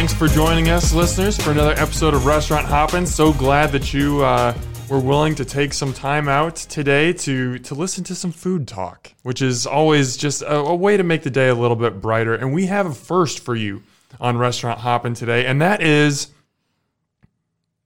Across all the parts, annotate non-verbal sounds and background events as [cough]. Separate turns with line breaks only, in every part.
Thanks for joining us, listeners, for another episode of Restaurant Hoppin'. So glad that you uh, were willing to take some time out today to to listen to some food talk, which is always just a, a way to make the day a little bit brighter. And we have a first for you on Restaurant Hoppin' today, and that is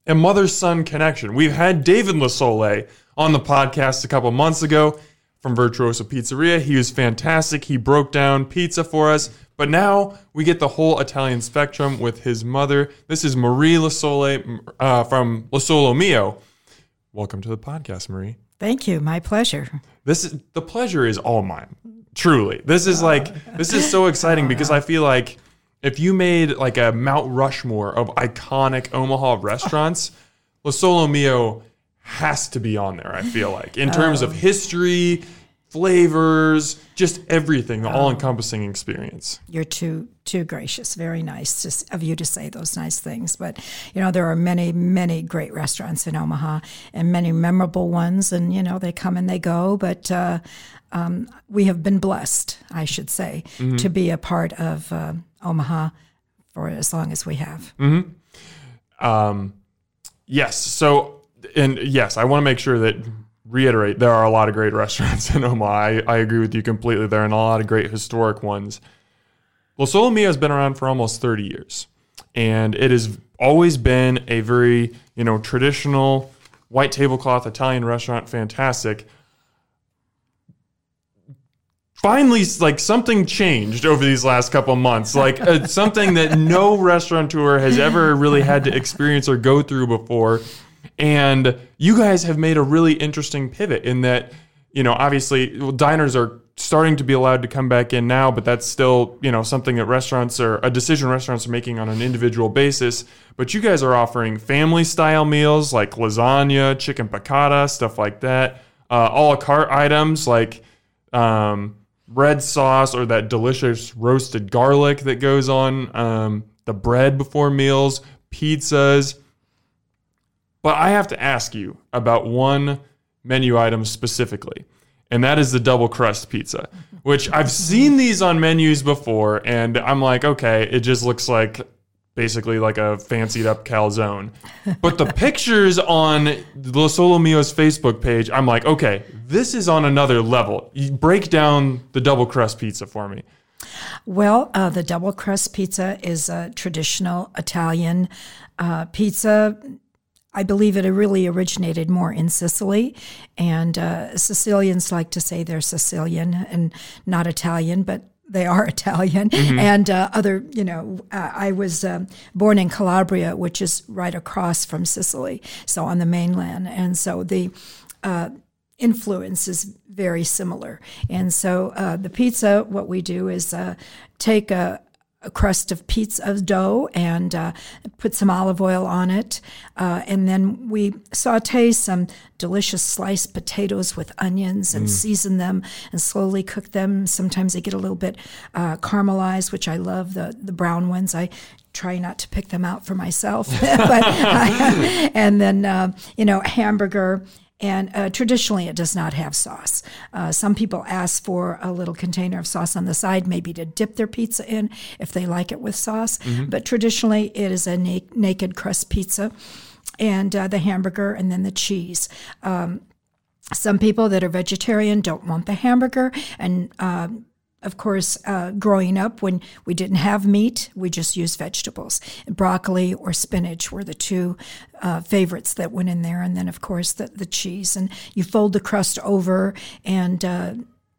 a mother son connection. We've had David Losole on the podcast a couple months ago from Virtuoso Pizzeria. He was fantastic. He broke down pizza for us. But now we get the whole Italian spectrum with his mother. This is Marie Losole uh, from Lo Sole Mio. Welcome to the podcast, Marie.
Thank you. My pleasure.
This is the pleasure is all mine. Truly. This is like [laughs] this is so exciting because I feel like if you made like a Mount Rushmore of iconic Omaha restaurants, [laughs] Lo Sole Mio has to be on there, I feel like. In terms of history, flavors, just everything, the all encompassing experience.
You're too too gracious. Very nice to, of you to say those nice things. But you know there are many many great restaurants in Omaha and many memorable ones, and you know they come and they go. But uh, um, we have been blessed, I should say, to be a part of uh, Omaha for as long as we have.
Um, yes. So, and yes, I want to make sure that reiterate there are a lot of great [laughs] restaurants in Omaha. I, I agree with you completely. There are a lot of great historic ones. Well, Sole Mio has been around for almost 30 years, and it has always been a very, you know, traditional white tablecloth Italian restaurant. Fantastic. Finally, like something changed over these last couple months, [laughs] like uh, something that no restaurateur has ever really had to experience or go through before. And you guys have made a really interesting pivot in that, you know, obviously well, diners are starting to be allowed to come back in now, but that's still, you know, something that restaurants are a decision restaurants are making on an individual basis. But you guys are offering family style meals like lasagna, chicken piccata, stuff like that, uh, a la carte items like um, red sauce or that delicious roasted garlic that goes on um, the bread before meals, pizzas. But I have to ask you about one menu item specifically, and that is the double crust pizza, which I've seen these on menus before, and I'm like, okay, it just looks like basically like a fancied up calzone. But the pictures on Lo Sole Mio's Facebook page, I'm like, okay, this is on another level. You break down the double crust pizza for me.
Well, uh, the double crust pizza is a traditional Italian uh, pizza. I believe it really originated more in Sicily, and uh, Sicilians like to say they're Sicilian and not Italian, but they are [laughs] Italian. And uh, other, you know, uh, I was um, born in Calabria, which is right across from Sicily, so on the mainland, and so the uh, influence is very similar. And so uh, the pizza, what we do is uh, take a, a crust of pizza of dough and uh, put some olive oil on it, uh, and then we saute some delicious sliced potatoes with onions and season them and slowly cook them. Sometimes they get a little bit uh, caramelized, which I love. The the brown ones I try not to pick them out for myself, [laughs] but [laughs] and then uh, you know hamburger. And uh, traditionally, it does not have sauce. Uh, some people ask for a little container of sauce on the side, maybe to dip their pizza in if they like it with sauce. But traditionally, it is a na- naked crust pizza, and uh, the hamburger, and then the cheese. Um, some people that are vegetarian don't want the hamburger, and um, of course, uh, growing up when we didn't have meat, we just used vegetables. Broccoli or spinach were the two uh, favorites that went in there, and then of course the, the cheese. And you fold the crust over, and uh,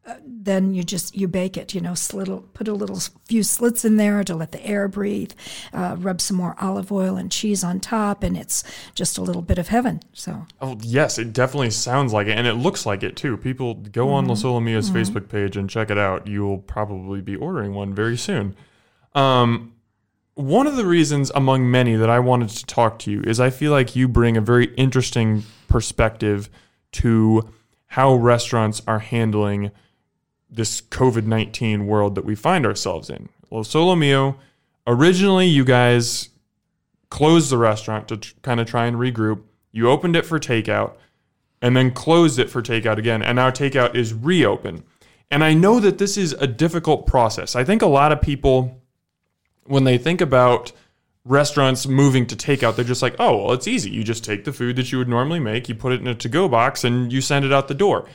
uh, then you just you bake it. You know, slit, put a little few slits in there to let the air breathe. Uh, rub some more olive oil and cheese on top, and it's just a little bit of heaven. So.
Oh, yes, it definitely sounds like it, and it looks like it too. People go on Lo Sole Mio's Facebook page and check it out. You will probably be ordering one very soon. Um, one of the reasons, among many, that I wanted to talk to you is I feel like you bring a very interesting perspective to how restaurants are handling this COVID 19 world that we find ourselves in. Lo Sole Mio, originally, you guys closed the restaurant to kind of try and regroup. You opened it for takeout and then closed it for takeout again. And now takeout is reopened. And I know that this is a difficult process. I think a lot of people, when they think about restaurants moving to takeout, they're just like, oh, well, it's easy. You just take the food that you would normally make, you put it in a to go box, and you send it out the door.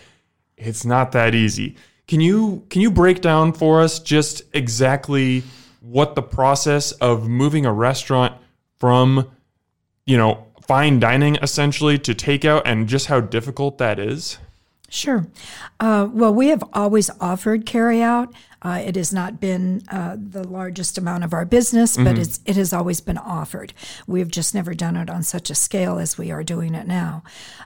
It's not that easy. Can you can you break down for us just exactly what the process of moving a restaurant from, you know, fine dining essentially to takeout and just how difficult that is?
Sure. Uh, well, we have always offered carryout. Uh, it has not been uh, the largest amount of our business, but
Mm-hmm.
it's, it has always been offered. We've just never done it on such a scale as we are doing it now.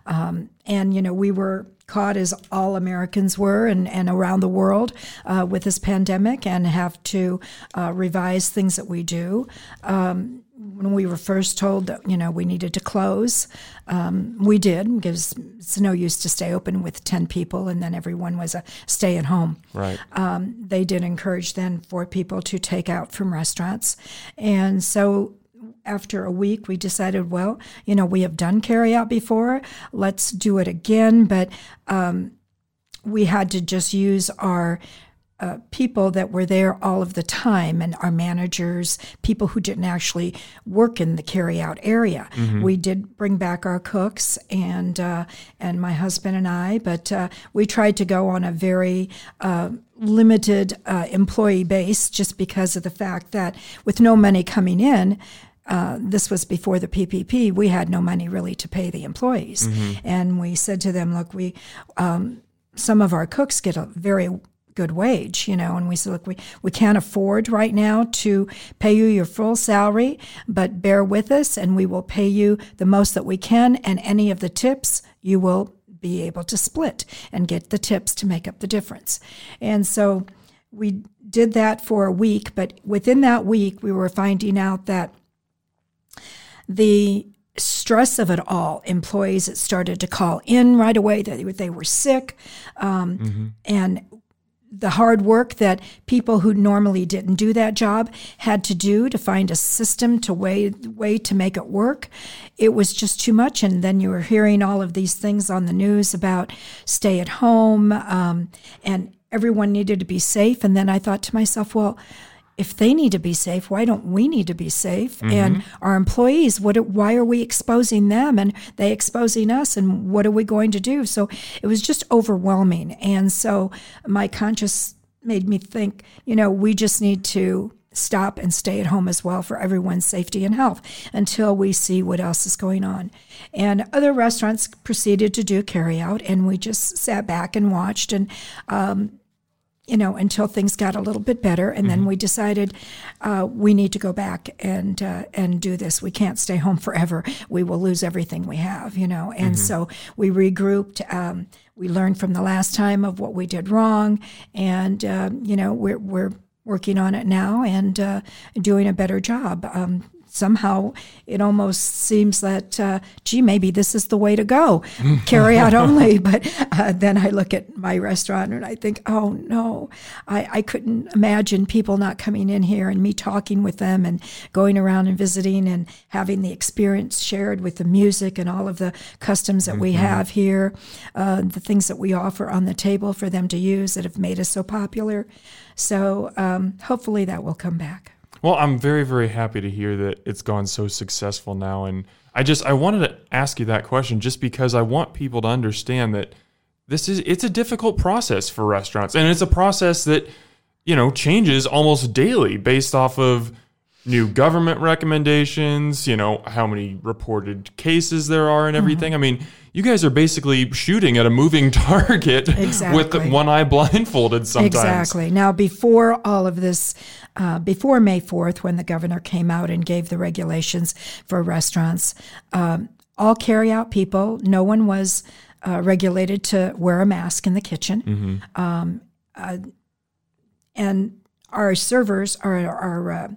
Um, and, you know, we were caught as all Americans were and, and around the world uh, with this pandemic and have to uh, revise things that we do. Um, when we were first told that you know we needed to close, um, we did because it's no use to stay open with ten people and then everyone was a stay at home.
Right.
Um, they did encourage then for people to take out from restaurants, and so after a week we decided, well, you know, we have done carry out before, let's do it again, but um, we had to just use our uh, people that were there all of the time and our managers, people who didn't actually work in the carry-out area. We did bring back our cooks and uh, and my husband and I, but uh, we tried to go on a very uh, limited uh, employee base just because of the fact that with no money coming in. Uh, this was before the PPP. We had no money really to pay the employees, and we said to them, "Look, we um, some of our cooks get a very good wage, you know, and we said, look, we, we can't afford right now to pay you your full salary, but bear with us and we will pay you the most that we can, and any of the tips you will be able to split and get the tips to make up the difference. And so we did that for a week, but within that week, we were finding out that the stress of it all employees that started to call in right away that they, they were sick um, and the hard work that people who normally didn't do that job had to do to find a system to way way to make it work. It was just too much and then you were hearing all of these things on the news about stay at home um, and everyone needed to be safe. And then i thought to myself well if they need to be safe, why don't we need to be safe? And our employees, what? Why are we exposing them and they exposing us? And what are we going to do? So it was just overwhelming. And so my conscience made me think, you know, we just need to stop and stay at home as well for everyone's safety and health until we see what else is going on. And other restaurants proceeded to do carry out, and we just sat back and watched and. Um, you know, until things got a little bit better, and then we decided uh, we need to go back and uh, and do this. We can't stay home forever. We will lose everything we have, you know. And so we regrouped. Um, we learned from the last time of what we did wrong, and uh, you know, we're we're working on it now and uh, doing a better job. Um, somehow it almost seems that, uh, gee, maybe this is the way to go, [laughs] carry out only. [laughs] But uh, then I look at my restaurant and I think, oh no, I, I couldn't imagine people not coming in here and me talking with them and going around and visiting and having the experience shared with the music and all of the customs that we have here, uh, the things that we offer on the table for them to use that have made us so popular. So um, hopefully that will come back.
Well, I'm very, very happy to hear that it's gone so successful now. And I just, I wanted to ask you that question just because I want people to understand that this is, it's a difficult process for restaurants. And it's a process that, you know, changes almost daily based off of new government recommendations, you know, how many reported cases there are and mm-hmm. everything. I mean, you guys are basically shooting at a moving [laughs] target with one eye blindfolded sometimes.
Exactly. Now, before all of this, uh, before May 4th, when the governor came out and gave the regulations for restaurants, um, all carry out people, no one was uh, regulated to wear a mask in the kitchen. Um, uh, and our servers, our, our uh,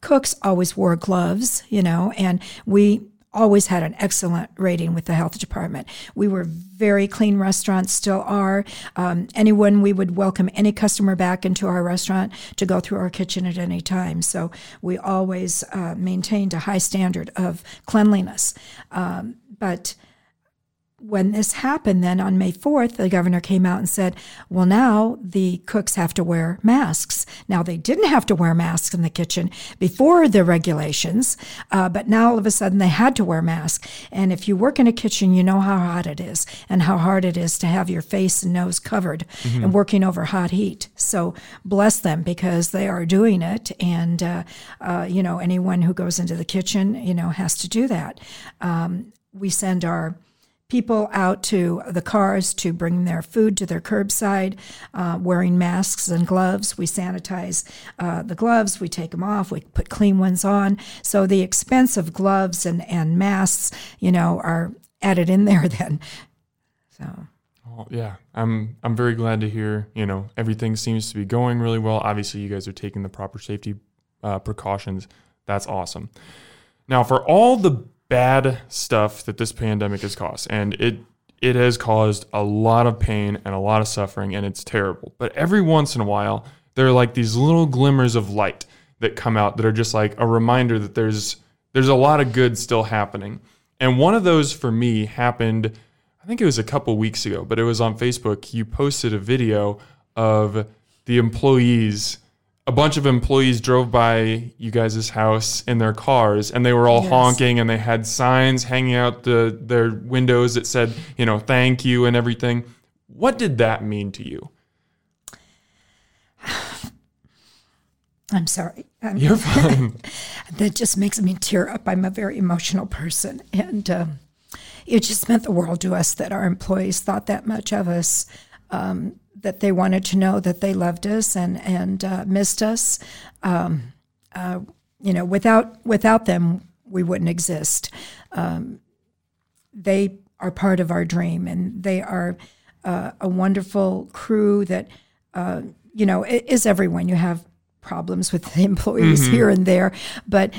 cooks always wore gloves, you know, and we always had an excellent rating with the health department. We were very clean restaurants, still are. Um, anyone, we would welcome any customer back into our restaurant to go through our kitchen at any time. So we always uh, maintained a high standard of cleanliness. Um, but when this happened, then on May 4th, the governor came out and said, well, now the cooks have to wear masks. Now, they didn't have to wear masks in the kitchen before the regulations, uh, but now all of a sudden they had to wear masks. And if you work in a kitchen, you know how hot it is and how hard it is to have your face and nose covered mm-hmm. and working over hot heat. So bless them because they are doing it. And, uh, uh, you know, anyone who goes into the kitchen, you know, has to do that. Um, we send our people out to the cars to bring their food to their curbside, uh, wearing masks and gloves. We sanitize uh, the gloves, we take them off, we put clean ones on. So the expense of gloves and, and masks, you know, are added in [laughs] there then. So.
yeah, I'm I'm very glad to hear. You know, everything seems to be going really well. Obviously, you guys are taking the proper safety uh, precautions. That's awesome. Now, for all the bad stuff that this pandemic has caused, and it it has caused a lot of pain and a lot of suffering, and it's terrible. But every once in a while, there are like these little glimmers of light that come out that are just like a reminder that there's there's a lot of good still happening. And one of those for me happened, I think it was a couple weeks ago, but it was on Facebook. You posted a video of the employees a bunch of employees drove by you guys' house in their cars and they were all yes. honking and they had signs hanging out the their windows that said, you know, thank you and everything. What did that mean to you? [sighs]
I'm sorry. I'm,
You're [laughs] fine.
that just makes me tear up. I'm a very emotional person. And um, it just meant the world to us that our employees thought that much of us. Um, that they wanted to know that they loved us and and uh, missed us. Um, uh, you know, without without them, we wouldn't exist. Um, they are part of our dream, and they are uh, a wonderful crew that uh, you know is everyone. You have problems with the [laughs] employees mm-hmm. here and there, but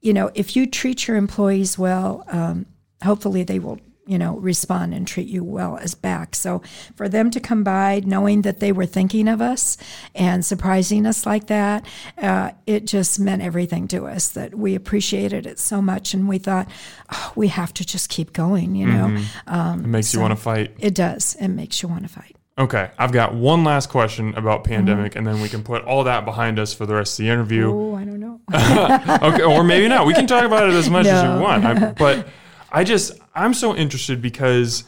you know if you treat your employees well, um, hopefully they will you know, respond and treat you well as back. So for them to come by knowing that they were thinking of us and surprising us like that, uh, it just meant everything to us that we appreciated it so much. And we thought, oh, we have to just keep going, you know.
Mm-hmm. Um, it makes so you want to fight.
It does. It makes you want to fight.
Okay, I've got one last question about pandemic, mm-hmm. and then we can put all that behind us for the rest of the interview.
Oh, I don't know. [laughs]
okay, or maybe not. We can talk about it as much no. as you want. I, but I just I'm so interested because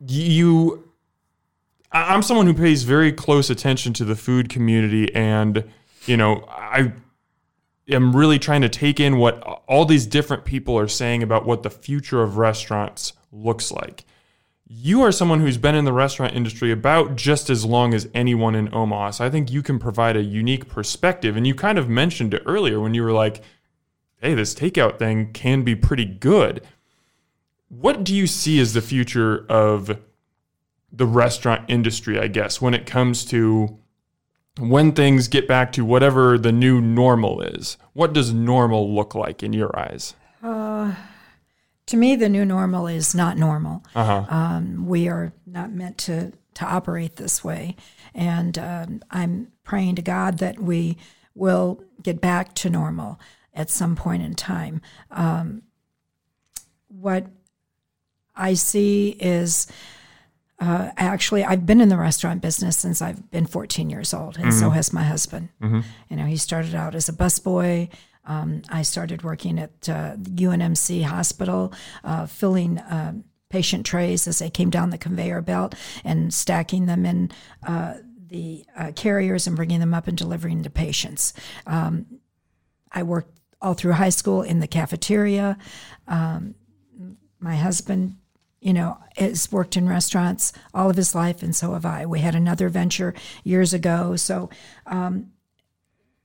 you I'm someone who pays very close attention to the food community and you know I am really trying to take in what all these different people are saying about what the future of restaurants looks like. You are someone who's been in the restaurant industry about just as long as anyone in Omaha. So I think you can provide a unique perspective. And you kind of mentioned it earlier when you were like, hey, this takeout thing can be pretty good. What do you see as the future of the restaurant industry, I guess, when it comes to when things get back to whatever the new normal is? What does normal look like in your eyes? Uh,
to me, the new normal is not normal. Uh-huh. Um, we are not meant to, to operate this way. And um, I'm praying to God that we will get back to normal at some point in time. Um, what I see is uh, actually I've been in the restaurant business since I've been 14 years old, and mm-hmm. so has my husband. Mm-hmm. You know, he started out as a busboy. Um, I started working at uh, UNMC Hospital, uh, filling uh, patient trays as they came down the conveyor belt and stacking them in uh, the uh, carriers and bringing them up and delivering to patients. Um, I worked all through high school in the cafeteria. Um, my husband you know, has worked in restaurants all of his life, and so have I. We had another venture years ago, so um,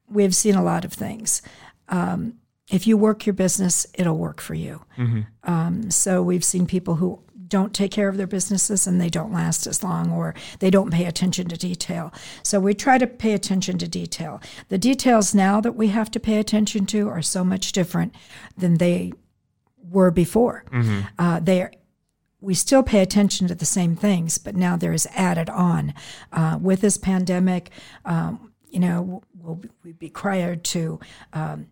we've seen a lot of things. Um, if you work your business, it'll work for you. Mm-hmm. Um, so we've seen people who don't take care of their businesses and they don't last as long or they don't pay attention to detail. So we try to pay attention to detail. The details now that we have to pay attention to are so much different than they were before. Mm-hmm. Uh, they are we still pay attention to the same things, but now there is added on. Uh, with this pandemic, um, you know, we'll, we'll be required to um,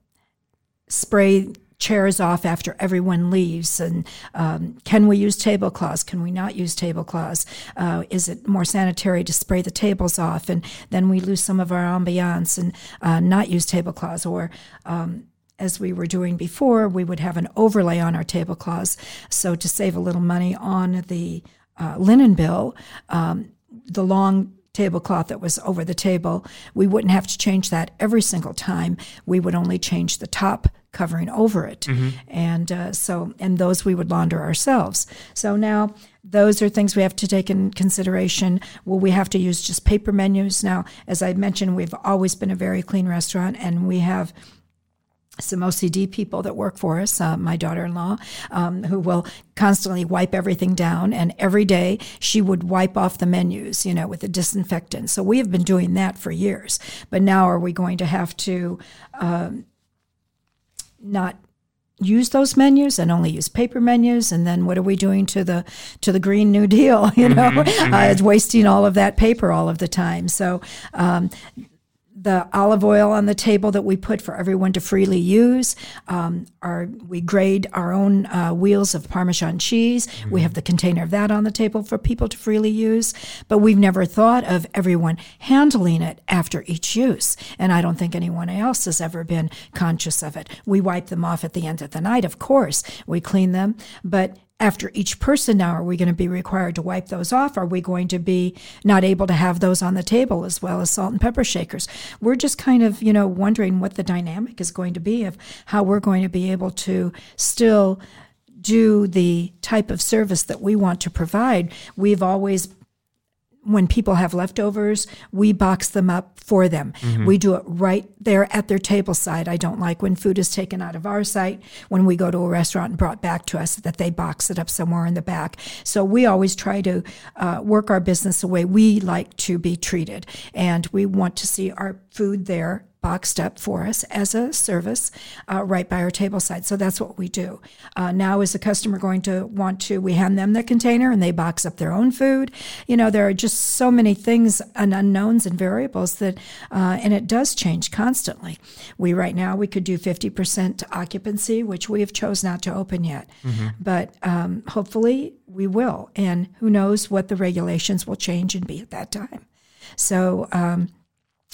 spray chairs off after everyone leaves and um, can we use tablecloths can we not use tablecloths uh, is it more sanitary to spray the tables off and then we lose some of our ambiance and uh, not use tablecloths or um, as we were doing before, we would have an overlay on our tablecloths. So to save a little money on the uh, linen bill, um, the long tablecloth that was over the table, we wouldn't have to change that every single time. We would only change the top covering over it. Mm-hmm. And uh, so, and those we would launder ourselves. So now, those are things we have to take in consideration. Will we have to use just paper menus? Now, as I mentioned, we've always been a very clean restaurant, and we have some OCD people that work for us, uh, my daughter in law, um, who will constantly wipe everything down. And every day she would wipe off the menus, you know, with a disinfectant. So we have been doing that for years. But now are we going to have to um, not use those menus and only use paper menus and then what are we doing to the to the green new deal [laughs] you know mm-hmm, mm-hmm. Uh, it's wasting all of that paper all of the time so um, the olive oil on the table that we put for everyone to freely use. Um, our, we grade our own uh, wheels of Parmesan cheese. Mm-hmm. We have the container of that on the table for people to freely use. But we've never thought of everyone handling it after each use. And I don't think anyone else has ever been conscious of it. We wipe them off at the end of the night, of course. We clean them. But after each person now are we going to be required to wipe those off? Are we going to be not able to have those on the table as well as salt and pepper shakers? We're just kind of you know wondering what the dynamic is going to be of how we're going to be able to still do the type of service that we want to provide. We've always when people have leftovers, we box them up for them. Mm-hmm. We do it right there at their table side. I don't like when food is taken out of our site when we go to a restaurant and brought back to us that they box it up somewhere in the back. So we always try to uh, work our business the way we like to be treated. And we want to see our food there boxed up for us as a service uh, right by our table side. So that's what we do. Uh, now, is the customer going to want to, we hand them the container and they box up their own food? You know, there are just so many things and unknowns and variables that, uh, and it does change constantly. We, right now, we could do 50% occupancy, which we have chose not to open yet. Mm-hmm. But um, hopefully we will. And who knows what the regulations will change and be at that time. So, um,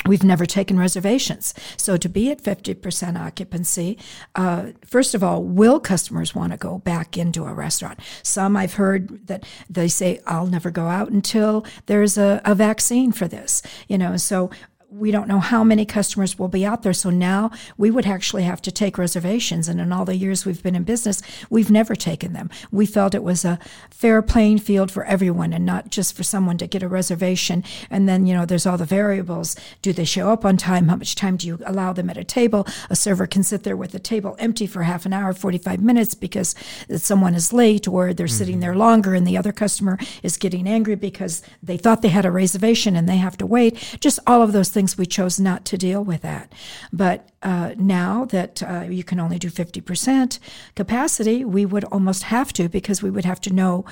We've never taken reservations. So to be at 50% occupancy, uh, first of all, will customers want to go back into a restaurant? Some I've heard that they say, I'll never go out until there's a, a vaccine for this. You know, so we don't know how many customers will be out there. So now we would actually have to take reservations. And in all the years we've been in business, we've never taken them. We felt it was a fair playing field for everyone and not just for someone to get a reservation. And then, you know, there's all the variables. Do they show up on time? How much time do you allow them at a table? A server can sit there with the table empty for half an hour, 45 minutes because someone is late or they're mm-hmm. sitting there longer and the other customer is getting angry because they thought they had a reservation and they have to wait. Just all of those things things we chose not to deal with that. But uh, now that uh, you can only do 50% capacity, we would almost have to because we would have to know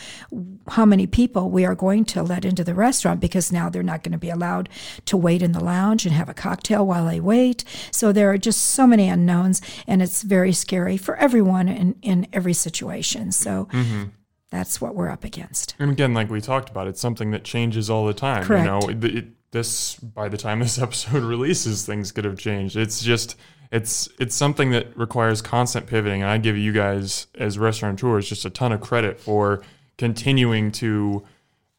how many people we are going to let into the restaurant because now they're not going to be allowed to wait in the lounge and have a cocktail while they wait. So there are just so many unknowns, and it's very scary for everyone in, in every situation. So. Mm-hmm that's what we're up against.
And again, like we talked about, it's something that changes all the time.
Correct.
You know, it, it, this by the time this [laughs] episode releases, things could have changed. It's just it's it's something that requires constant pivoting, and I give you guys as restaurateurs just a ton of credit for continuing to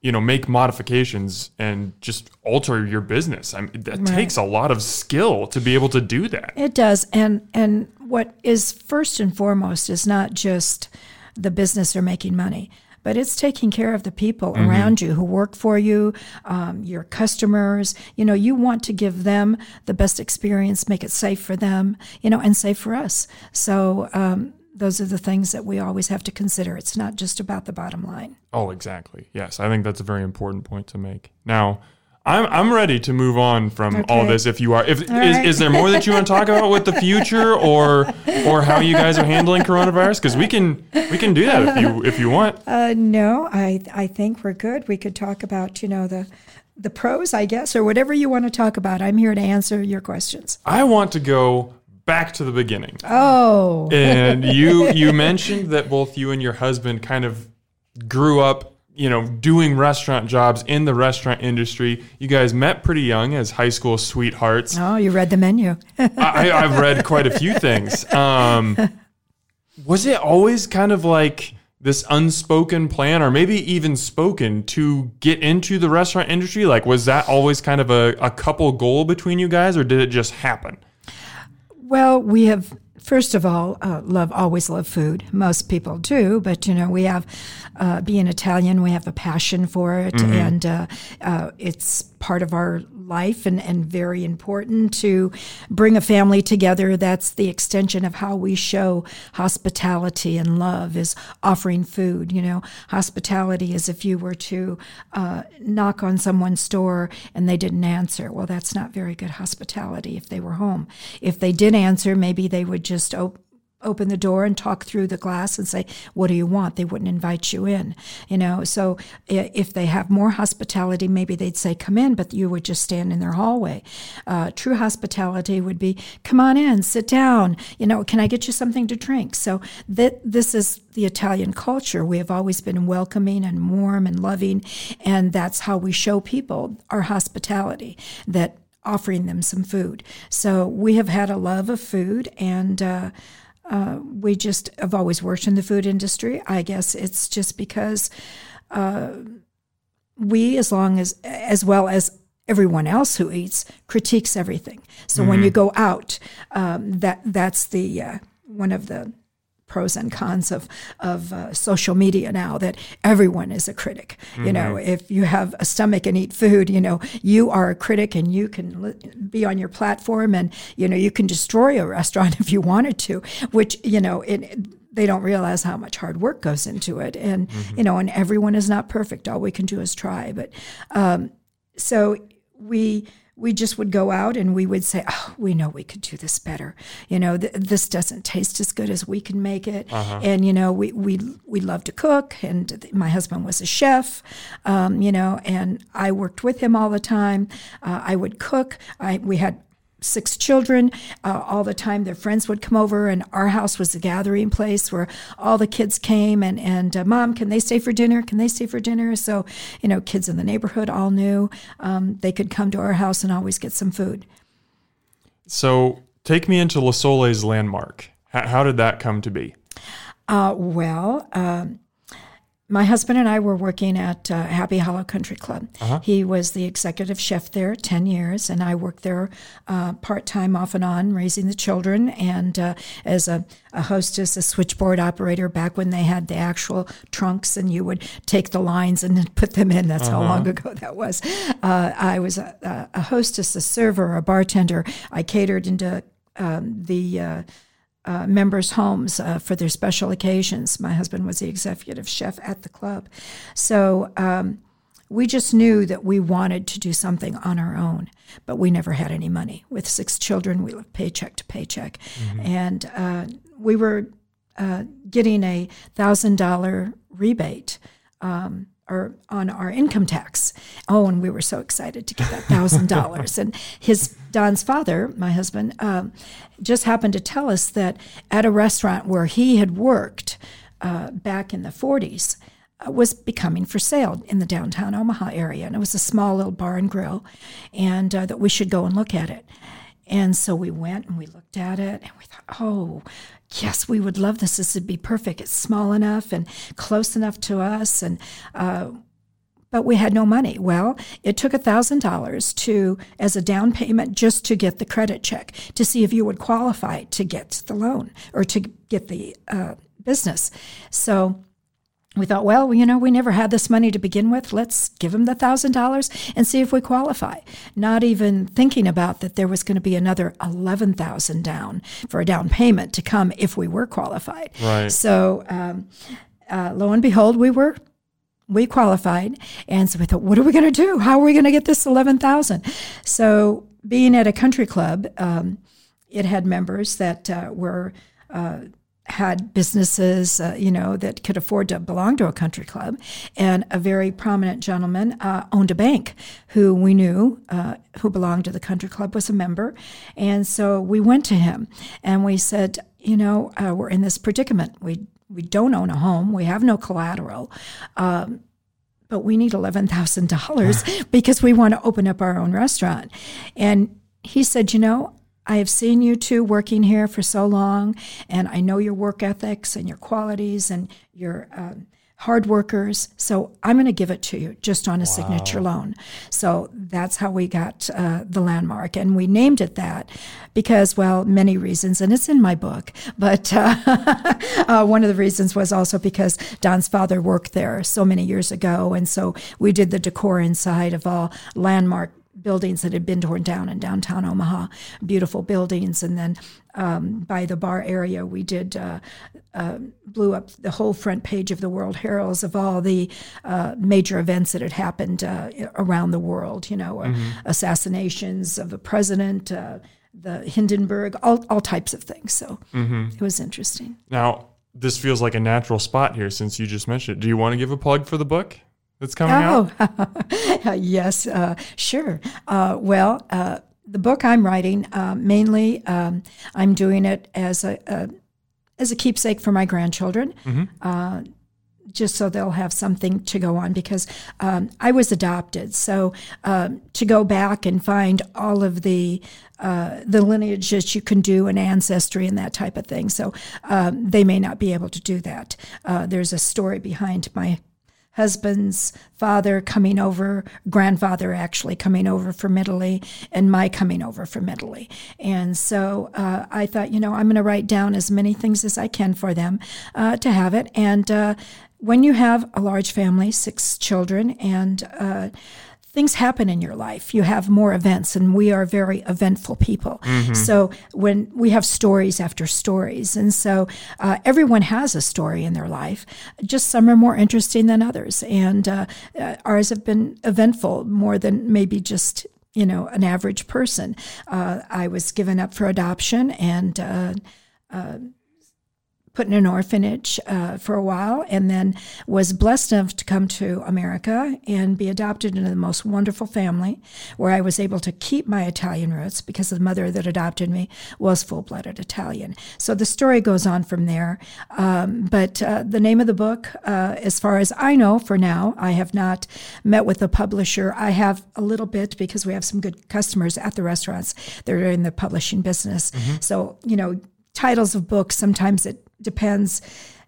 you know make modifications and just alter your business. I mean, that right. takes a lot of skill to be able to do that.
It does, and and what is first and foremost is not just the business or making money but it's taking care of the people mm-hmm. around you who work for you, um, your customers. You know, you want to give them the best experience, make it safe for them, you know, and safe for us. So, um, those are the things that we always have to consider. It's not just about the bottom line.
Oh, exactly. Yes, I think that's a very important point to make. Now, I'm I'm ready to move on from okay. all this. If you are, if is, right. is there more that you want to talk about with the future, [laughs] or or how you guys are handling coronavirus? Because we can we can do that if you if you want.
Uh, no, I I think we're good. We could talk about you know the the pros, I guess, or whatever you want to talk about. I'm here to answer your questions.
I want to go back to the beginning.
Oh,
And you you [laughs] mentioned that both you and your husband kind of grew up, you know, doing restaurant jobs in the restaurant industry. You guys met pretty young as high school sweethearts.
oh, you read the menu. [laughs]
I, I've read quite a few things. Um, was it always kind of like this unspoken plan, or maybe even spoken, to get into the restaurant industry? Like, was that always kind of a, a couple goal between you guys, or did it just happen?
Well, we have first of all uh, love always love food. Most people do, but you know we have uh, being Italian, we have a passion for it, and uh, uh, it's part of our life and, and very important to bring a family together. That's the extension of how we show hospitality and love is offering food. You know, hospitality is if you were to uh, knock on someone's door and they didn't answer. Well, that's not very good hospitality if they were home. If they did answer, maybe they would just open open the door and talk through the glass and say, "What do you want?" They wouldn't invite you in, you know. So if they have more hospitality, maybe they'd say, "Come in," but you would just stand in their hallway. Uh, true hospitality would be, "Come on in, sit down." You know, can I get you something to drink? So that this is the Italian culture. We have always been welcoming and warm and loving, and that's how we show people our hospitality. That offering them some food. So we have had a love of food and. Uh, uh, we just have always worked in the food industry. I guess it's just because uh, we, as long as, as well as everyone else who eats, critiques everything. So when you go out, um, that that's the uh, one of the pros and cons of of uh, social media now that everyone is a critic. You know, if you have a stomach and eat food, you know, you are a critic and you can li- be on your platform and you know you can destroy a restaurant [laughs] if you wanted to, which you know it. They don't realize how much hard work goes into it, and you know, and everyone is not perfect. All we can do is try. But um, so we we just would go out and we would say, "Oh, we know we could do this better. You know, th- this doesn't taste as good as we can make it." And you know, we we we love to cook, and th- my husband was a chef. Um, you know, and I worked with him all the time. Uh, I would cook. I we had six children uh, all the time their friends would come over and our house was a gathering place where all the kids came and and uh, mom can they stay for dinner can they stay for dinner so you know kids in the neighborhood all knew um, they could come to our house and always get some food
So, take me into Losole's landmark. How, how did that come to be?
Uh, well, um, my husband and I were working at uh, Happy Hollow Country Club. He was the executive chef there 10 years, and I worked there uh, part time off and on, raising the children, and uh, as a, a hostess, a switchboard operator back when they had the actual trunks and you would take the lines and then put them in. That's how long ago that was. Uh, I was a, a hostess, a server, a bartender. I catered into um, the uh, members' homes uh, for their special occasions. My husband was the executive chef at the club. So um, we just knew that we wanted to do something on our own, but we never had any money. With six children, we lived paycheck to paycheck. And uh, we were uh, getting a $1,000 rebate. Um, or on our income tax. Oh, and we were so excited to get that thousand dollars. [laughs] And his Don's father, my husband, um, just happened to tell us that at a restaurant where he had worked uh, back in the '40s uh, was becoming for sale in the downtown Omaha area, and it was a small little bar and grill, and uh, that we should go and look at it. And so we went and we looked at it and we thought, oh, yes, we would love this. This would be perfect. It's small enough and close enough to us. And, uh, but we had no money. Well, it took $1,000 to, as a down payment just to get the credit check to see if you would qualify to get the loan or to get the uh, business. So, we thought, well, you know, we never had this money to begin with. Let's give them the thousand dollars and see if we qualify. Not even thinking about that there was going to be another eleven thousand down for a down payment to come if we were qualified.
Right.
So, um, uh, lo and behold, we were we qualified, and so we thought, what are we going to do? How are we going to get this eleven thousand? So, being at a country club, um, it had members that uh, were. Uh, had businesses, uh, you know, that could afford to belong to a country club. And a very prominent gentleman uh, owned a bank who we knew, uh, who belonged to the country club, was a member. And so we went to him and we said, you know, uh, we're in this predicament. We, we don't own a home, we have no collateral. Um, but we need $11,000 [laughs] because we want to open up our own restaurant. And he said, You know, I have seen you two working here for so long, and I know your work ethics and your qualities and your um, hard workers. So I'm going to give it to you just on a wow. signature loan. So that's how we got uh, the landmark. And we named it that because, well, many reasons, and it's in my book. But uh, [laughs] uh, one of the reasons was also because Don's father worked there so many years ago. And so we did the decor inside of all landmark buildings that had been torn down in downtown Omaha, beautiful buildings. And then um, by the bar area, we did uh, uh, blew up the whole front page of the World Heralds of all the uh, major events that had happened uh, around the world. You know, uh, mm-hmm. assassinations of the president, uh, the Hindenburg, all all types of things. So mm-hmm. it was interesting.
Now. This feels like a natural spot here since you just mentioned it. Do you want to give a plug for the book? That's coming oh,
out? [laughs] yes, uh, sure. Uh, well, uh, the book I'm writing uh, mainly, um, I'm doing it as a, a, as a keepsake for my grandchildren. Mm-hmm. Uh, just so they'll have something to go on because um, I was adopted. So um, to go back and find all of the uh, the lineage that you can do and ancestry and that type of thing. So um, they may not be able to do that. Uh, there's a story behind my husband's father coming over, grandfather actually coming over from Italy, and my coming over from Italy. And so uh, I thought, you know, I'm going to write down as many things as I can for them uh, to have it. And uh, when you have a large family, six children, and uh, things happen in your life. You have more events, and we are very eventful people. Mm-hmm. So when we have stories after stories, and so uh, everyone has a story in their life. Just some are more interesting than others, and uh, uh ours have been eventful more than maybe just you know an average person. Uh, I was given up for adoption, and uh, uh, put in an orphanage uh, for a while and then was blessed enough to come to America and be adopted into the most wonderful family where I was able to keep my Italian roots because the mother that adopted me was full blooded Italian. So the story goes on from there. Um, but uh, the name of the book, uh, as far as I know for now, I have not met with the publisher. I have a little bit because we have some good customers at the restaurants that are in the publishing business. Mm-hmm. So, you know, titles of books, sometimes it depends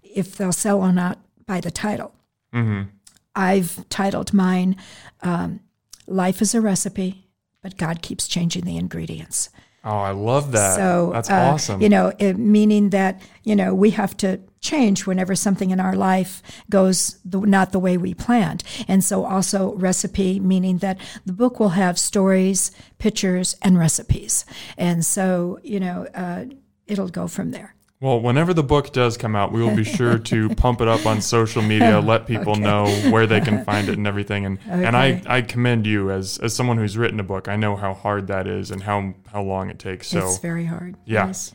if they'll sell or not by the title. Mm-hmm. I've titled mine um, Life is a Recipe, but God keeps changing the ingredients.
Oh, I love that. So that's uh, awesome.
You know, it, meaning that you know we have to change whenever something in our life goes the, not the way we planned, and so also recipe, meaning that the book will have stories, pictures, and recipes, and so you know uh, it'll go from there.
Well, whenever the book does come out, we will be [laughs] sure to pump it up on social media, [laughs] let people okay. know where they can find it and everything. And okay. and I, I commend you as as someone who's written a book. I know how hard that is and how how long it takes. So
it's very hard.
Yeah. Yes.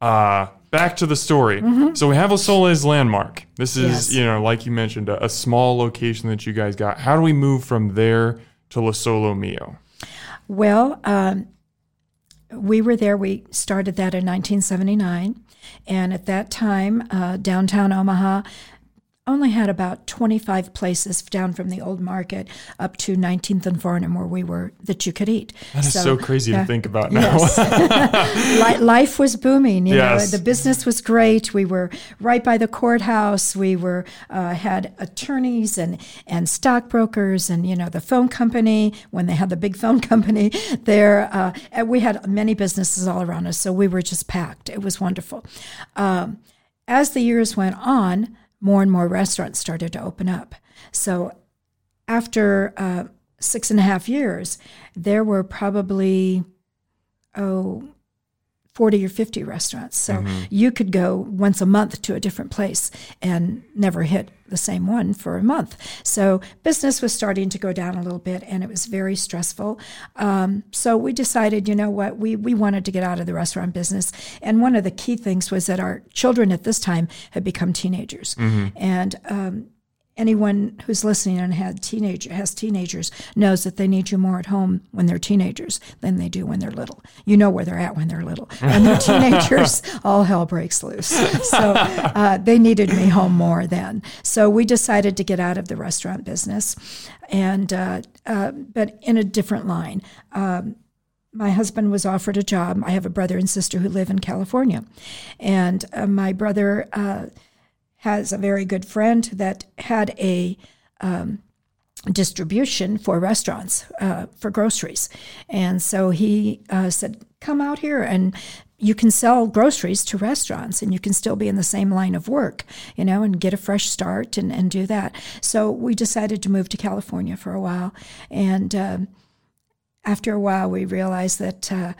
Uh, back to the story. Mm-hmm. So we have Losole's landmark. This is, yes. you know, like you mentioned, a, a, small location that you guys got. How do we move from there to Lo Sole Mio?
Well, um, we were there. We started that in 1979. And at that time, uh, downtown Omaha only had about 25 places down from the old market up to 19th and Farnam where we were that you could eat.
That is so, so crazy to think about now. [laughs]
Yes. Life was booming. You yes. know, the business was great. We were right by the courthouse. We were uh, had attorneys and and stockbrokers and you know the phone company when they had the big phone [laughs] company there. Uh, we had many businesses all around us, so we were just packed. It was wonderful. Um, as the years went on, more and more restaurants started to open up. So after uh, six and a half years, there were probably, oh, 40 or 50 restaurants. So you could go once a month to a different place and never hit the same one for a month. So business was starting to go down a little bit and it was very stressful. Um, so we decided, you know what, we, we wanted to get out of the restaurant business. And one of the key things was that our children at this time had become teenagers. And um, anyone who's listening and had teenager has teenagers knows that they need you more at home when they're teenagers than they do when they're little. You know where they're at when they're little. and they're [laughs] teenagers, all hell breaks loose. So uh, they needed me home more then. So we decided to get out of the restaurant business, and uh, uh, but in a different line. Um, my husband was offered a job. I have a brother and sister who live in California, and uh, my brother uh, has a very good friend that had a um, distribution for restaurants uh, for groceries. And so he uh, said, Come out here and you can sell groceries to restaurants and you can still be in the same line of work, you know, and get a fresh start and, and do that. So we decided to move to California for a while. And um after a while, we realized that uh,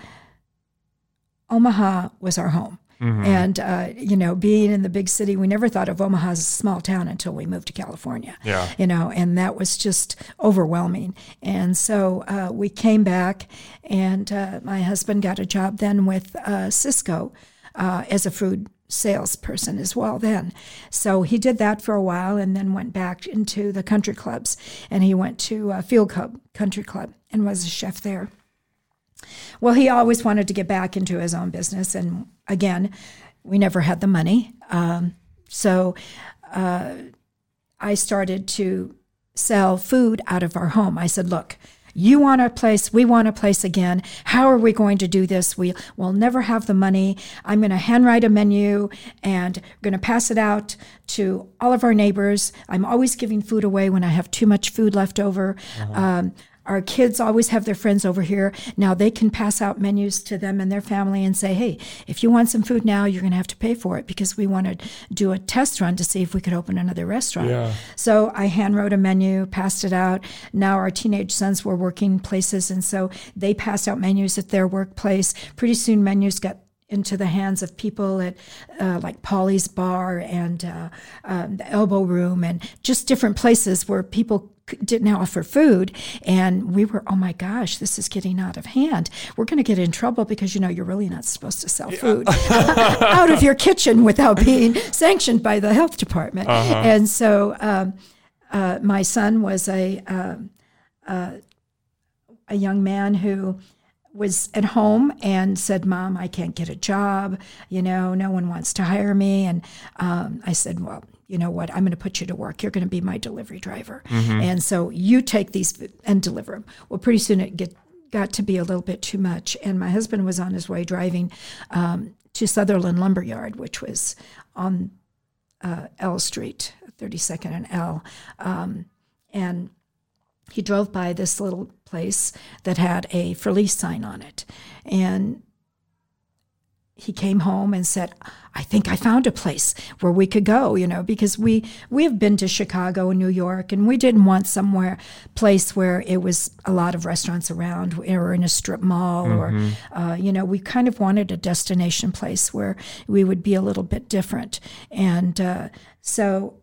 Omaha was our home. And, uh, you know, being in the big city, we never thought of Omaha as a small town until we moved to California.
Yeah.
You know, and that was just overwhelming. And so uh, we came back, and uh, my husband got a job then with uh, Sysco uh, as a food salesperson as well then. So he did that for a while and then went back into the country clubs. And he went to uh, Field Club Country Club and was a chef there. Well, he always wanted to get back into his own business. And again, we never had the money. Um, so uh, I started to sell food out of our home. I said, look, you want a place, we want a place again. How are we going to do this? We will never have the money. I'm going to handwrite a menu and going to pass it out to all of our neighbors. I'm always giving food away when I have too much food left over. Um, our kids always have their friends over here. Now they can pass out menus to them and their family and say, hey, if you want some food now, you're going to have to pay for it because we want to do a test run to see if we could open another restaurant.
Yeah.
So I hand wrote a menu, passed it out. Now our teenage sons were working places, and so they passed out menus at their workplace. Pretty soon, menus got into the hands of people at uh, like Polly's Bar and uh, um, the Elbow Room and just different places where people didn't offer food. And we were, oh my gosh, this is getting out of hand. We're going to get in trouble because, you know, you're really not supposed to sell food [laughs] [laughs] out of your kitchen without being sanctioned by the health department. And so um, uh, my son was a, um, uh, a young man who was at home and said, Mom, I can't get a job. You know, no one wants to hire me. And um, I said, Well, you know what? I'm going to put you to work. You're going to be my delivery driver. And so you take these and deliver them. Well, pretty soon it get, got to be a little bit too much. And my husband was on his way driving um, to Sutherland Lumberyard, which was on uh, L Street, 32nd and L. Um, and he drove by this little place that had a for lease sign on it. And he came home and said, I think I found a place where we could go, you know, because we we have been to Chicago and New York and we didn't want somewhere place where it was a lot of restaurants around or in a strip mall or uh, you know, we kind of wanted a destination place where we would be a little bit different. And uh, so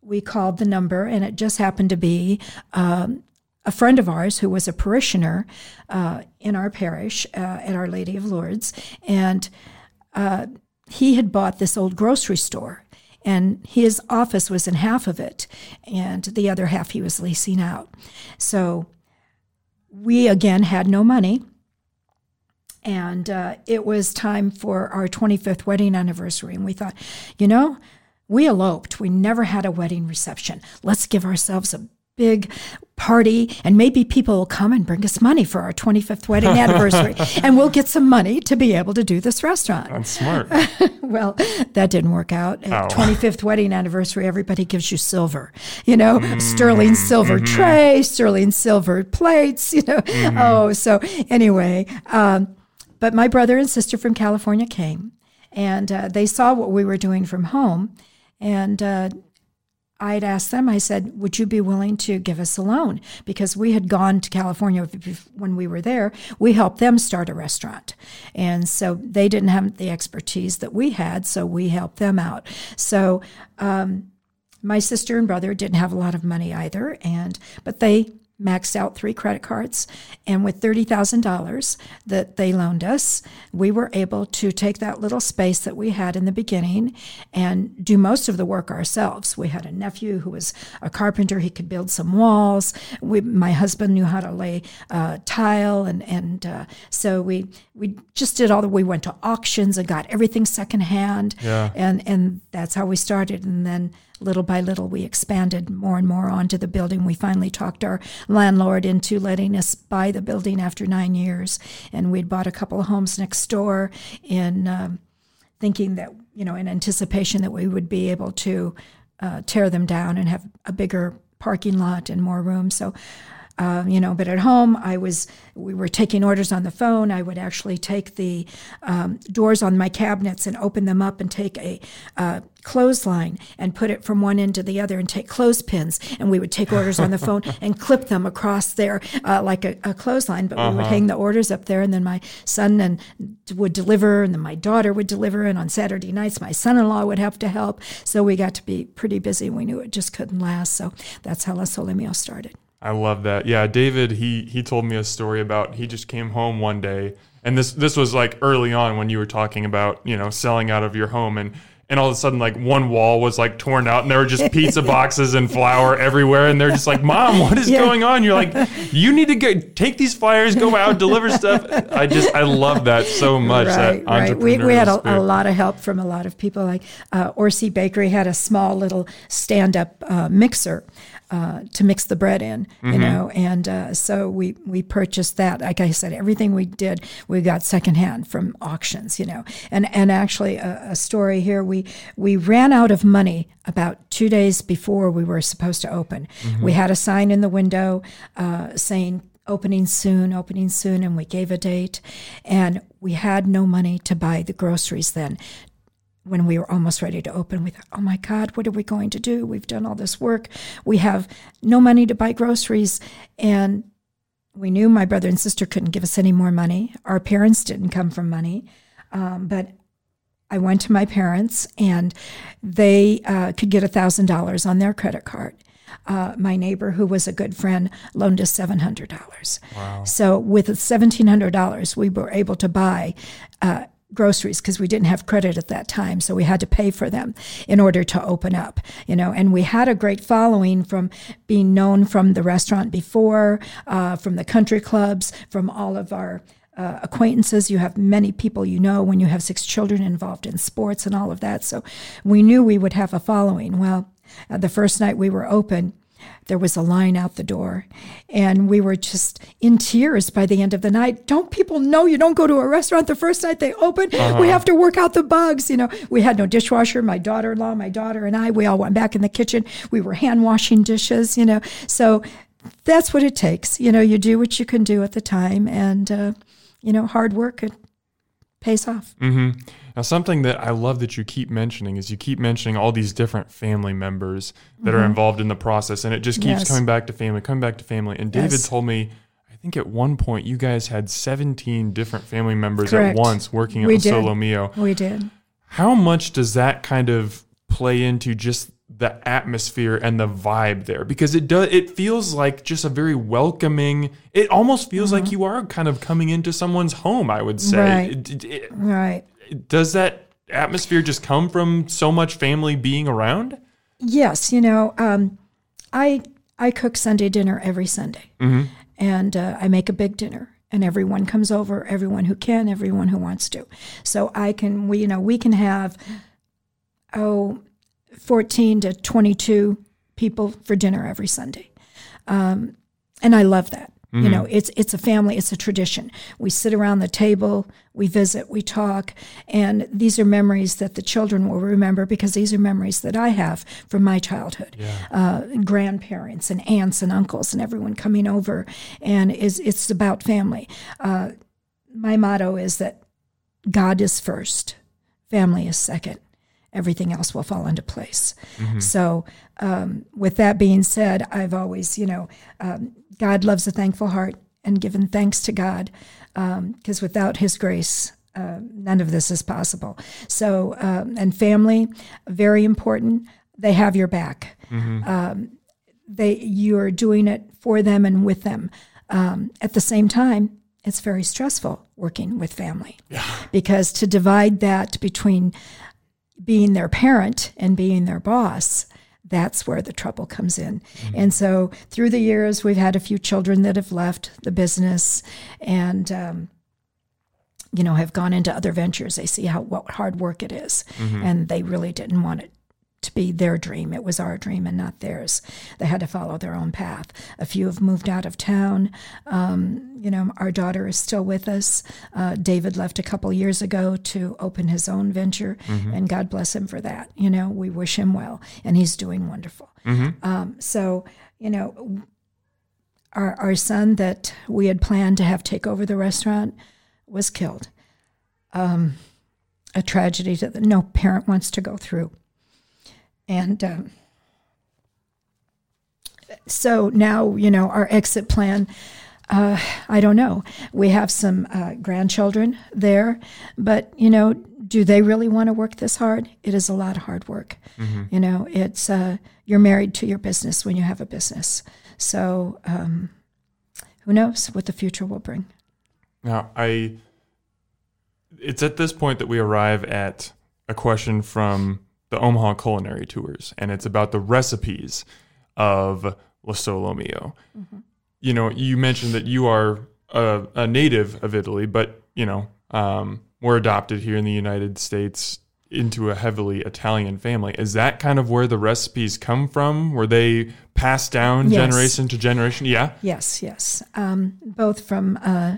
we called the number and it just happened to be um, a friend of ours who was a parishioner uh, in our parish uh, at Our Lady of Lourdes, and uh, he had bought this old grocery store, and his office was in half of it, and the other half he was leasing out. So we again had no money. And uh, it was time for our 25th wedding anniversary. And we thought, you know, we eloped. We never had a wedding reception. Let's give ourselves a big party and maybe people will come and bring us money for our 25th wedding [laughs] anniversary and we'll get some money to be able to do this restaurant.
That's smart. [laughs]
Well, that didn't work out. At
Oh.
25th wedding anniversary, everybody gives you silver, you know, sterling silver tray, sterling silver plates, you know. Oh, so anyway, um, but my brother and sister from California came and uh, they saw what we were doing from home. And uh, I'd asked them, I said, Would you be willing to give us a loan? Because we had gone to California when we were there. We helped them start a restaurant. And so they didn't have the expertise that we had, so we helped them out. So, um, my sister and brother didn't have a lot of money either, and but they maxed out three credit cards. And with $30,000 that they loaned us, we were able to take that little space that we had in the beginning and do most of the work ourselves. We had a nephew who was a carpenter, he could build some walls. We, my husband knew how to lay uh, tile, and, and uh, so we, we just did all the, we went to auctions and got everything secondhand.
Yeah.
And, and that's how we started. And then little by little, we expanded more and more onto the building. We finally talked our landlord into letting us buy the building after nine years, and we'd bought a couple of homes next door in um, thinking that you know in anticipation that we would be able to uh, tear them down and have a bigger parking lot and more room. So uh, you know, but at home, I was we were taking orders on the phone. I would actually take the um, doors on my cabinets and open them up and take a uh, clothesline and put it from one end to the other and take clothespins and we would take orders on the [laughs] phone and clip them across there uh, like a, a, clothesline but uh-huh. we would uh-huh. hang the orders up there and then my son and would deliver and then my daughter would deliver and on saturday nights my son-in-law would have to help so we got to be pretty busy we knew it just couldn't last so that's how Lo Sole Mio started
I love that. Yeah, David, he he told me a story about he just came home one day and this this was like early on when you were talking about, you know, selling out of your home and and all of a sudden like one wall was like torn out and there were just [laughs] pizza boxes and flour everywhere and they're just like mom what is yeah. going on you're like you need to get take these flyers go out deliver stuff i just i love that so much right, right.
We, we had a, a, lot of help from a lot of people like uh, orsi bakery had a small little stand-up uh, mixer uh, to mix the bread in, you mm-hmm. know, and uh, so we we purchased that. Like I said, everything we did we got secondhand from auctions, you know, and and actually a, a, story here we we ran out of money about two days before we were supposed to open. Mm-hmm. We had a sign in the window uh, saying opening soon, opening soon, and we gave a date, and we had no money to buy the groceries then when we were almost ready to open, we thought, oh my God, what are we going to do? We've done all this work. We have no money to buy groceries. And we knew my brother and sister couldn't give us any more money. Our parents didn't come from money. Um, but I went to my parents and they uh, could get $1,000 on their credit card. Uh, my neighbor, who was a good friend, loaned us $700. Wow. So with $1,700, we were able to buy uh, groceries because we didn't have credit at that time so we had to pay for them in order to open up you know? And we had a great following from being known from the restaurant before uh, from the country clubs from all of our uh, acquaintances. You have many people you know when you have six children involved in sports and all of that so we knew we would have a following. Well uh, the first night we were open there was a line out the door and we were just in tears by the end of the night. Don't people know you don't go to a restaurant the first night they open? Uh-huh. we have to work out the bugs you know. We had no dishwasher. My daughter-in-law my daughter and i we all went back in the kitchen. We were hand washing dishes you know. So that's what it takes. You know you do what you can do at the time and uh, you know hard work it pays off.
Mm-hmm. Now, something that I love that you keep mentioning is you keep mentioning all these different family members that mm-hmm. are involved in the process, and it just keeps yes. coming back to family, coming back to family. And David yes. told me, I think at one point you guys had 17 different family members Correct. at once working we at Sole Mio.
We did.
How much does that kind of play into just the atmosphere and the vibe there because it does it feels like just a very welcoming it almost feels mm-hmm. like you are kind of coming into someone's home i would say
right,
it,
it, right
does that atmosphere just come from so much family being around?
Yes, you know, um, I I cook Sunday dinner every Sunday, mm-hmm. and uh, I make a big dinner, and everyone comes over, everyone who can, everyone who wants to. So I can, we you know, we can have oh, 14 to 22 people for dinner every Sunday, um, and I love that. Mm-hmm. You know, it's it's a family, it's a tradition. We sit around the table, we visit, we talk, and these are memories that the children will remember because these are memories that I have from my childhood. Yeah. Uh, grandparents and aunts and uncles and everyone coming over, and is it's about family. Uh, my motto is that God is first, family is second, everything else will fall into place. So, um, with that being said, I've always, you know, um, God loves a thankful heart and given thanks to God because without His grace, uh, none of this is possible. So, um, and family, very important. They have your back. Um, they you are doing it for them and with them. Um, at the same time, it's very stressful working with family because to divide that between being their parent and being their boss that's where the trouble comes in. And so through the years, we've had a few children that have left the business and, um, you know, have gone into other ventures. They see how what hard work it is, and they really didn't want it to be their dream. It was our dream and not theirs. They had to follow their own path. A few have moved out of town. Um, you know, our daughter is still with us. Uh, David left a couple years ago to open his own venture, and God bless him for that. You know, we wish him well, and he's doing wonderful. Um, so, you know, our, our son that we had planned to have take over the restaurant was killed. Um, a tragedy that no parent wants to go through. And um, so now, you know, our exit plan, uh, I don't know. We have some uh, grandchildren there, but, you know, do they really want to work this hard? It is a lot of hard work. You know, it's, uh, you're married to your business when you have a business. So um, who knows what the future will bring.
Now, I it's at this point that we arrive at a question from the Omaha Culinary Tours, and it's about the recipes of Lo Sole Mio. You know, you mentioned that you are a, a native of Italy, but you know, um, were adopted here in the United States into a heavily Italian family. Is that kind of where the recipes come from? Were they passed down
Yes.
generation to generation? Yeah.
Yes, yes. Um, both from uh,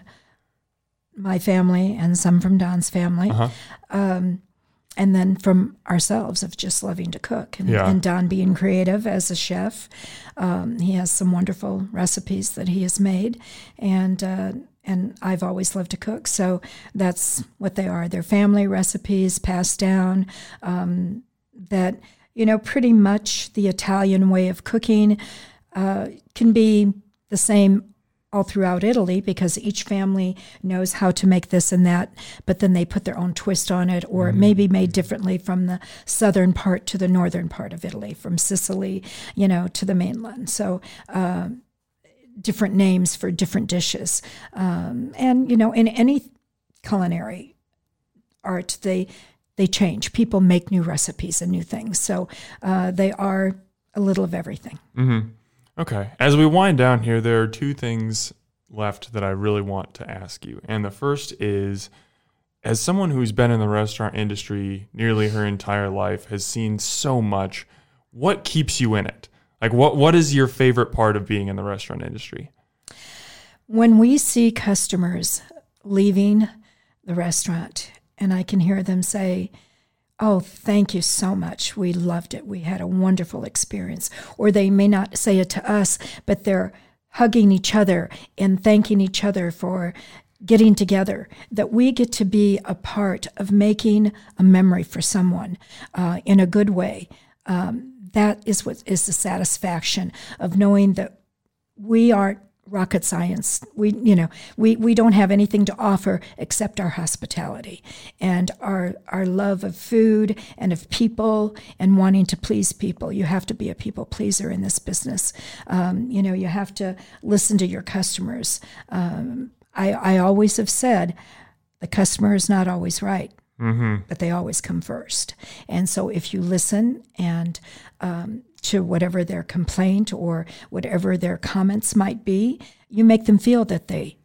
my family and some from Don's family.
Uh-huh.
Um, and then from ourselves of just loving to cook and,
Yeah.
and Don being creative as a chef. Um, he has some wonderful recipes that he has made, and uh, and I've always loved to cook, so that's what they are. They're family recipes passed down. Um, that you know, pretty much the Italian way of cooking uh, can be the same all throughout Italy because each family knows how to make this and that, but then they put their own twist on it, or it may be made differently from the southern part to the northern part of Italy, from Sicily, you know, to the mainland. So, uh, different names for different dishes. Um, and, you know, in any culinary art, they they change. People make new recipes and new things. So uh, they are a little of everything.
Okay. As we wind down here, there are two things left that I really want to ask you. And the first is as someone who's been in the restaurant industry nearly her entire life, has seen so much, what keeps you in it? Like what what is your favorite part of being in the restaurant industry?
When we see customers leaving the restaurant and I can hear them say, Oh, thank you so much. We loved it. We had a wonderful experience. Or they may not say it to us, but they're hugging each other and thanking each other for getting together, that we get to be a part of making a memory for someone uh, in a good way. Um, that is what is the satisfaction of knowing that we aren't rocket science. We, you know, we, we don't have anything to offer except our hospitality and our our love of food and of people and wanting to please people. You have to be a people pleaser in this business. Um, you know, you have to listen to your customers. Um, I, I always have said the customer is not always right but they always come first. And so if you listen and um, to whatever their complaint or whatever their comments might be, you make them feel that they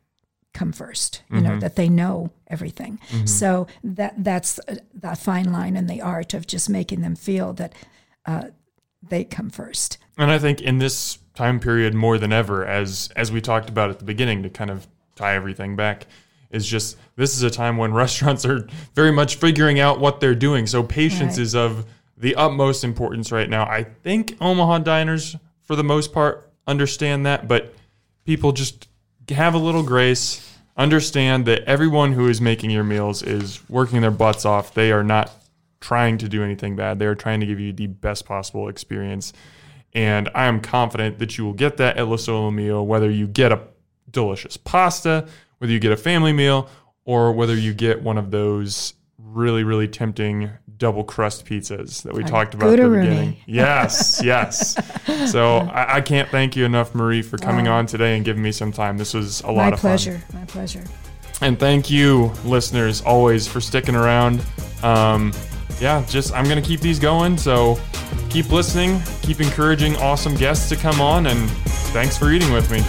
come first. You know that they know everything. So that that's uh, the fine line in the art of just making them feel that uh, they come first.
And I think in this time period more than ever, as as we talked about at the beginning, to kind of tie everything back, is just this is a time when [laughs] restaurants are very much figuring out what they're doing. So patience
Right.
is of the utmost importance right now. I think Omaha diners, for the most part, understand that, but people just have a little grace. Understand that everyone who is making your meals is working their butts off. They are not trying to do anything bad. They are trying to give you the best possible experience. And I am confident that you will get that at Lo Sole Mio, whether you get a delicious pasta, whether you get a family meal, or whether you get one of those really, really tempting double crust pizzas that we talked about at the beginning. Yes, [laughs] yes. So I, I can't thank you enough, Marie, for coming on today and giving me some time. This was a lot
My
of fun.
My pleasure. My pleasure.
And thank you, listeners, always for sticking around. Um, yeah, just I'm gonna keep these going. So keep listening, keep encouraging awesome guests to come on, and thanks for eating with me.